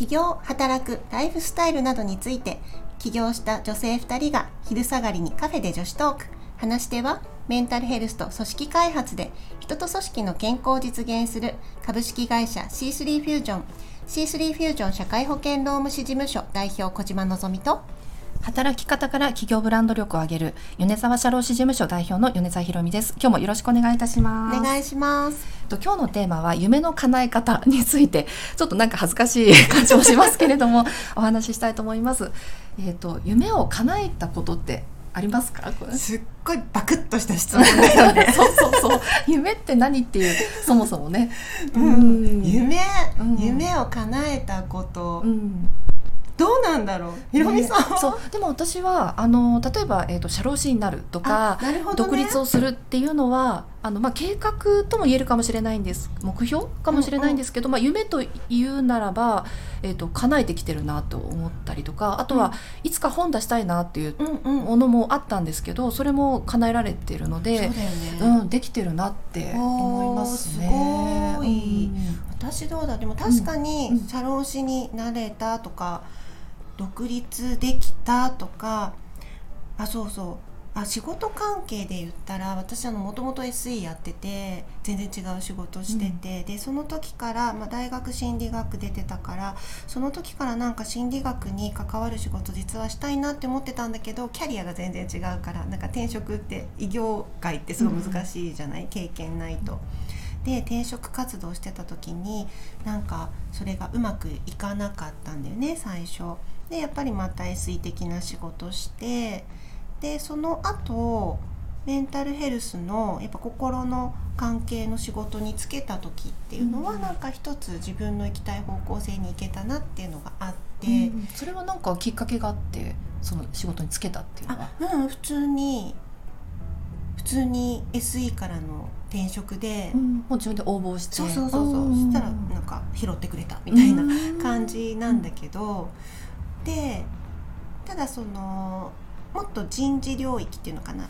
起業働くライフスタイルなどについて起業した女性2人が昼下がりにカフェで女子トーク話し手はメンタルヘルスと組織開発で人と組織の健康を実現する株式会社 C3 フュージョン C3 フュージョン社会保険労務士事務所代表小島のぞみと働き方から企業ブランド力を上げる米沢社労士事務所代表の米沢ひろみです。今日もよろしくお願いいたします。お願いします。と今日のテーマは夢の叶え方についてちょっとなんか恥ずかしい感じもしますけれども お話ししたいと思います。えっ、と夢を叶えたことってありますか？すっごいバクッとした質問だよね。そうそうそう。夢って何っていうそもそもね、うん、夢、うん、夢を叶えたこと、うんどうなんだろう？ひろみさん、ね、そう。でも私はあの例えば、えーと、社労士になるとか、ね、独立をするっていうのはあの、まあ、計画とも言えるかもしれないんです。目標かもしれないんですけど、うんうん、まあ、夢というならば、えーと、叶えてきてるなと思ったりとかあとは、いつか本出したいなっていうものもあったんですけどそれも叶えられてるので、うね、うん、できてるなって思いますね。すごい、うん、私どうだ？でも確かに社労士になれたとか、独立できたとかあそうそうあ仕事関係で言ったら私もともと SE やってて全然違う仕事してて、うん、でその時から、まあ、大学心理学出てたからその時からなんか心理学に関わる仕事実はしたいなって思ってたんだけどキャリアが全然違うからなんか転職って異業界ってすごい難しいじゃない、うん、経験ないと。で転職活動してた時になんかそれがうまくいかなかったんだよね最初。でやっぱりまた SE 的な仕事してでその後メンタルヘルスのやっぱ心の関係の仕事に就けた時っていうのは、うん、なんか一つ自分の行きたい方向性に行けたなっていうのがあって、うん、それはなんかきっかけがあってその仕事に就けたっていうのは。うん普通に普通に SE からの転職で、うん、もう自分で応募して。そうそうそうそう。そしたらなんか拾ってくれたみたいな感じなんだけど、でただそのもっと人事領域っていうのかな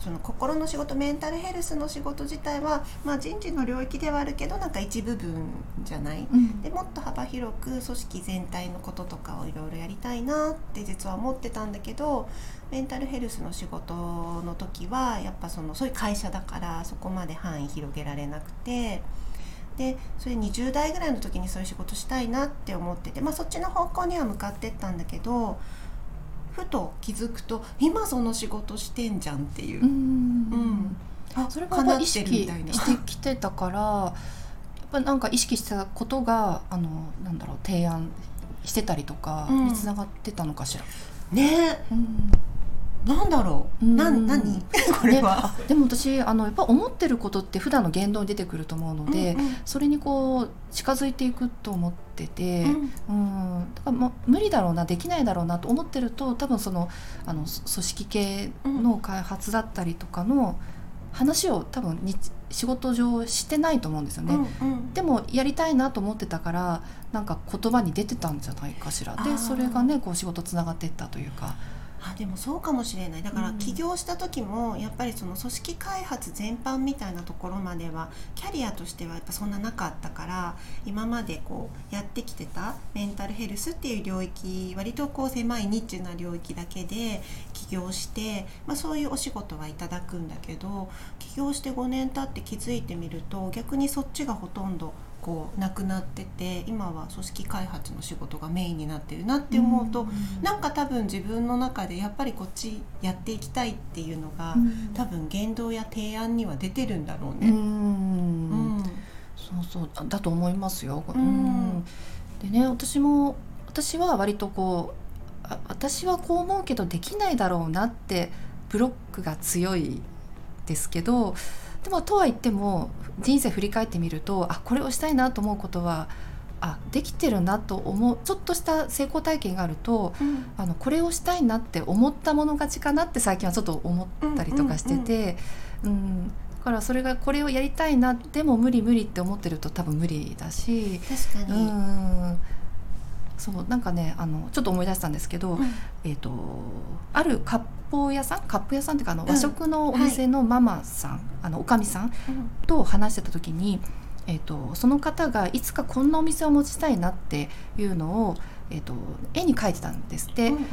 その心の仕事メンタルヘルスの仕事自体は、まあ、人事の領域ではあるけどなんか一部分じゃない、うん、でもっと幅広く組織全体のこととかをいろいろやりたいなって実は思ってたんだけどメンタルヘルスの仕事の時はやっぱそのそういう会社だからそこまで範囲広げられなくて。でそれ20代ぐらいの時にそういう仕事したいなって思ってて、まあ、そっちの方向には向かってったんだけどふと気づくと今その仕事してんじゃんっていう。うん。うん。あそれは意識してきてたからやっぱなんか意識してたことがあのなんだろう提案してたりとかにつながってたのかしら。うん、ね、うんなんだろう、な何？これは。でも私あのやっぱ思ってることって普段の言動に出てくると思うので、うんうん、それにこう近づいていくと思ってて、うん、うん。だから、ま、無理だろうなできないだろうなと思ってると多分そのあの組織系の開発だったりとかの話を多分に仕事上してないと思うんですよね、うんうん、でもやりたいなと思ってたからなんか言葉に出てたんじゃないかしら。でそれがねこう仕事つながっていったというか。あでもそうかもしれない。だから起業した時もやっぱりその組織開発全般みたいなところまではキャリアとしてはやっぱそんななかったから今までこうやってきてたメンタルヘルスっていう領域割とこう狭いニッチな領域だけで起業して、まあ、そういうお仕事はいただくんだけど起業して5年経って気づいてみると逆にそっちがほとんどこうなくなってて今は組織開発の仕事がメインになってるなって思うと、うん、なんか多分自分の中でやっぱりこっちやっていきたいっていうのが、うん、多分言動や提案には出てるんだろうね。うん、うん、そうそう。だと思いますよ。うん、でね私も私は割とこう私はこう思うけどできないだろうなってブロックが強いですけどでもとは言っても人生振り返ってみるとあこれをしたいなと思うことはあできてるなと思うちょっとした成功体験があると、うん、あのこれをしたいなって思ったもの勝ちかなって最近はちょっと思ったりとかしてて、うん、うん、だからそれがこれをやりたいなでも無理無理って思ってると多分無理だし確かに、うんそうなんかねあのちょっと思い出したんですけど、うん、えーと、ある割烹屋さん？割烹屋さんっていうかあの、和食のお店のママさん、はい、あのおかみさんと話してた時に、えーと、その方がいつかこんなお店を持ちたいなっていうのを、えーと、絵に描いてたんですって。うんうん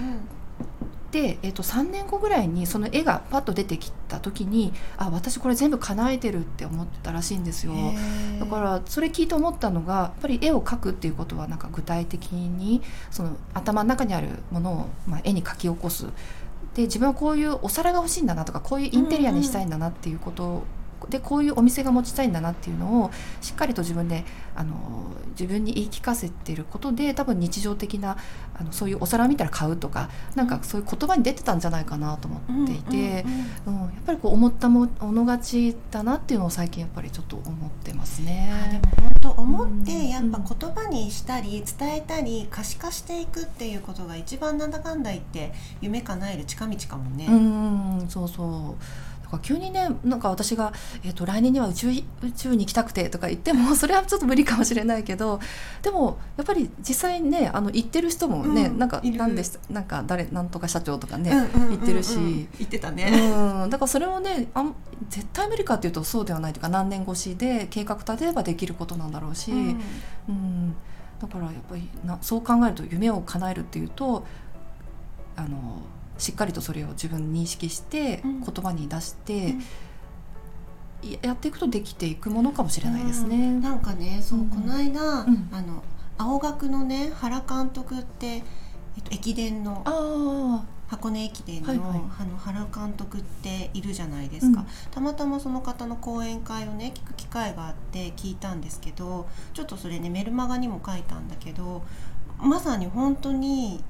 で、えー、と3年後ぐらいにその絵がパッと出てきた時にあ私これ全部叶えてるって思ったらしいんですよ。だからそれ聞いて思ったのがやっぱり絵を描くっていうことはなんか具体的にその頭の中にあるものを、まあ、絵に描き起こす。で自分はこういうお皿が欲しいんだなとかこういうインテリアにしたいんだなっていうことでこういうお店が持ちたいんだなっていうのをしっかりと自分であの自分に言い聞かせてることで多分日常的なあのそういうお皿見たら買うとかなんかそういう言葉に出てたんじゃないかなと思っていて、うん、やっぱりこう思ったもの勝ちだなっていうのを最近やっぱりちょっと思ってますね。あでも本当思ってやっぱ言葉にしたり伝えたり可視化していくっていうことが一番なんだかんだ言って夢叶える近道かもね。うんそうそうだから急にねなんか私が、えーと、来年には宇宙宇宙に行きたくてとか言っても それはちょっと無理かもしれないけどでもやっぱり実際ねあの行ってる人もね、うん、なんかなんでなんか誰なんとか社長とかね、行ってるし。行ってたね、うん、だからそれもねあ絶対無理かっていうとそうではないというか何年越しで計画立てればできることなんだろうし、うん、うん、だからやっぱりなそう考えると夢を叶えるっていうとあのしっかりとそれを自分認識して言葉に出して、やっていくとできていくものかもしれないですね。ん、なんかねそう、この間、あの青学のね原監督って、えっと、駅伝の箱根駅伝のはいはい、あの原監督っているじゃないですか、うん、たまたまその方の講演会をね聞く機会があって聞いたんですけどちょっとそれねメルマガにも書いたんだけどまさに本当に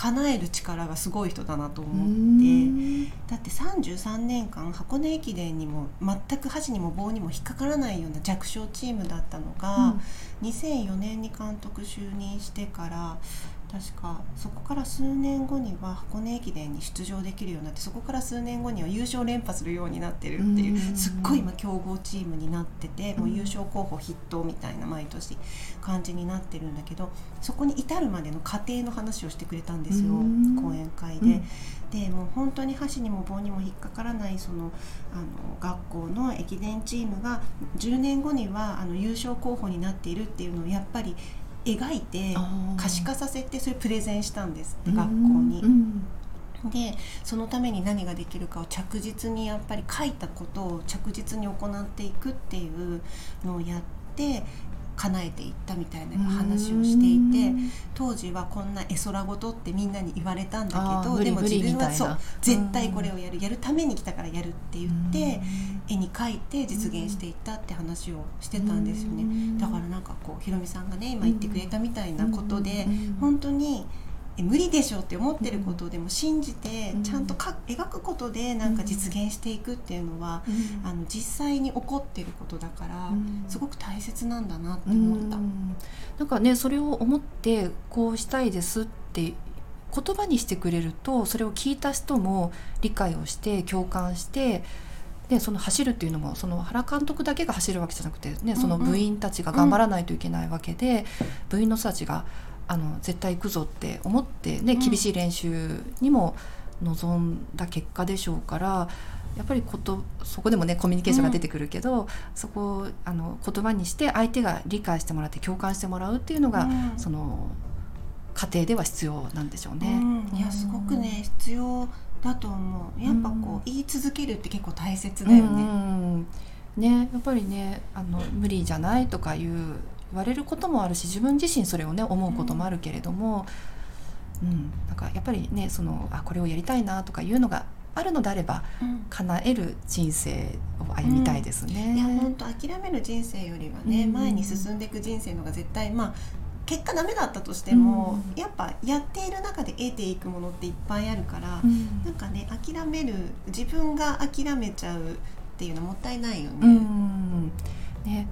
叶える力がすごい人だなと思って。だって33年間箱根駅伝にも全く箸にも棒にも引っかからないような弱小チームだったのが、うん、2004年に監督就任してから確かそこから数年後には箱根駅伝に出場できるようになってそこから数年後には優勝連覇するようになってるっていうすっごい今強豪チームになっててもう優勝候補筆頭みたいな毎年感じになってるんだけどそこに至るまでの過程の話をしてくれたんですよ講演会で。でもう本当に箸にも棒にも引っかからないそのあの学校の駅伝チームが10年後にはあの優勝候補になっているっていうのをやっぱり描いて可視化させてそれプレゼンしたんです学校に。でそのために何ができるかを着実にやっぱり書いたことを着実に行っていくっていうのをやって叶えていったみたいな話をしていて当時はこんな絵空事ってみんなに言われたんだけどでも自分はそう絶対これをやるやるために来たからやるって言って絵に描いて実現していったって話をしてたんですよね。だからなんかこうひろみさんがね今言ってくれたみたいなことで本当に。無理でしょって思ってることでも信じてちゃんとか描くことでなんか実現していくっていうのは、あの実際に起こってることだから、すごく大切なんだなって思った。なんかねそれを思ってこうしたいですって言葉にしてくれるとそれを聞いた人も理解をして共感してでその走るっていうのもその原監督だけが走るわけじゃなくて、ね、その部員たちが頑張らないといけないわけで、部員の人たちがあの絶対行くぞって思ってね、厳しい練習にも臨んだ結果でしょうからやっぱりことそこでもねコミュニケーションが出てくるけど、うん、そこをあの言葉にして相手が理解してもらって共感してもらうっていうのが、うん、その家庭では必要なんでしょうね。うん、いやすごくね必要だと思う。やっぱこう、言い続けるって結構大切だよね。ねやっぱりねあの無理じゃないとかいう言われることもあるし自分自身それをね思うこともあるけれども、うん、うん、なんかやっぱりねそのあこれをやりたいなとかいうのがあるのであれば、うん、叶える人生を歩みたいですね。うん、いや本当諦める人生よりはね、前に進んでいく人生のが絶対まあ結果ダメだったとしても、うん、やっぱやっている中で得ていくものっていっぱいあるから、うん、なんかね諦める自分が諦めちゃうっていうのもったいないよね。うん、ね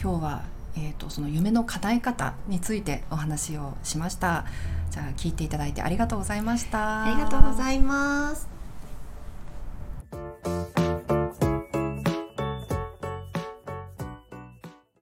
今日はえーと、その夢の叶え方についてお話をしました。じゃあ聞いていただいてありがとうございました。ありがとうございます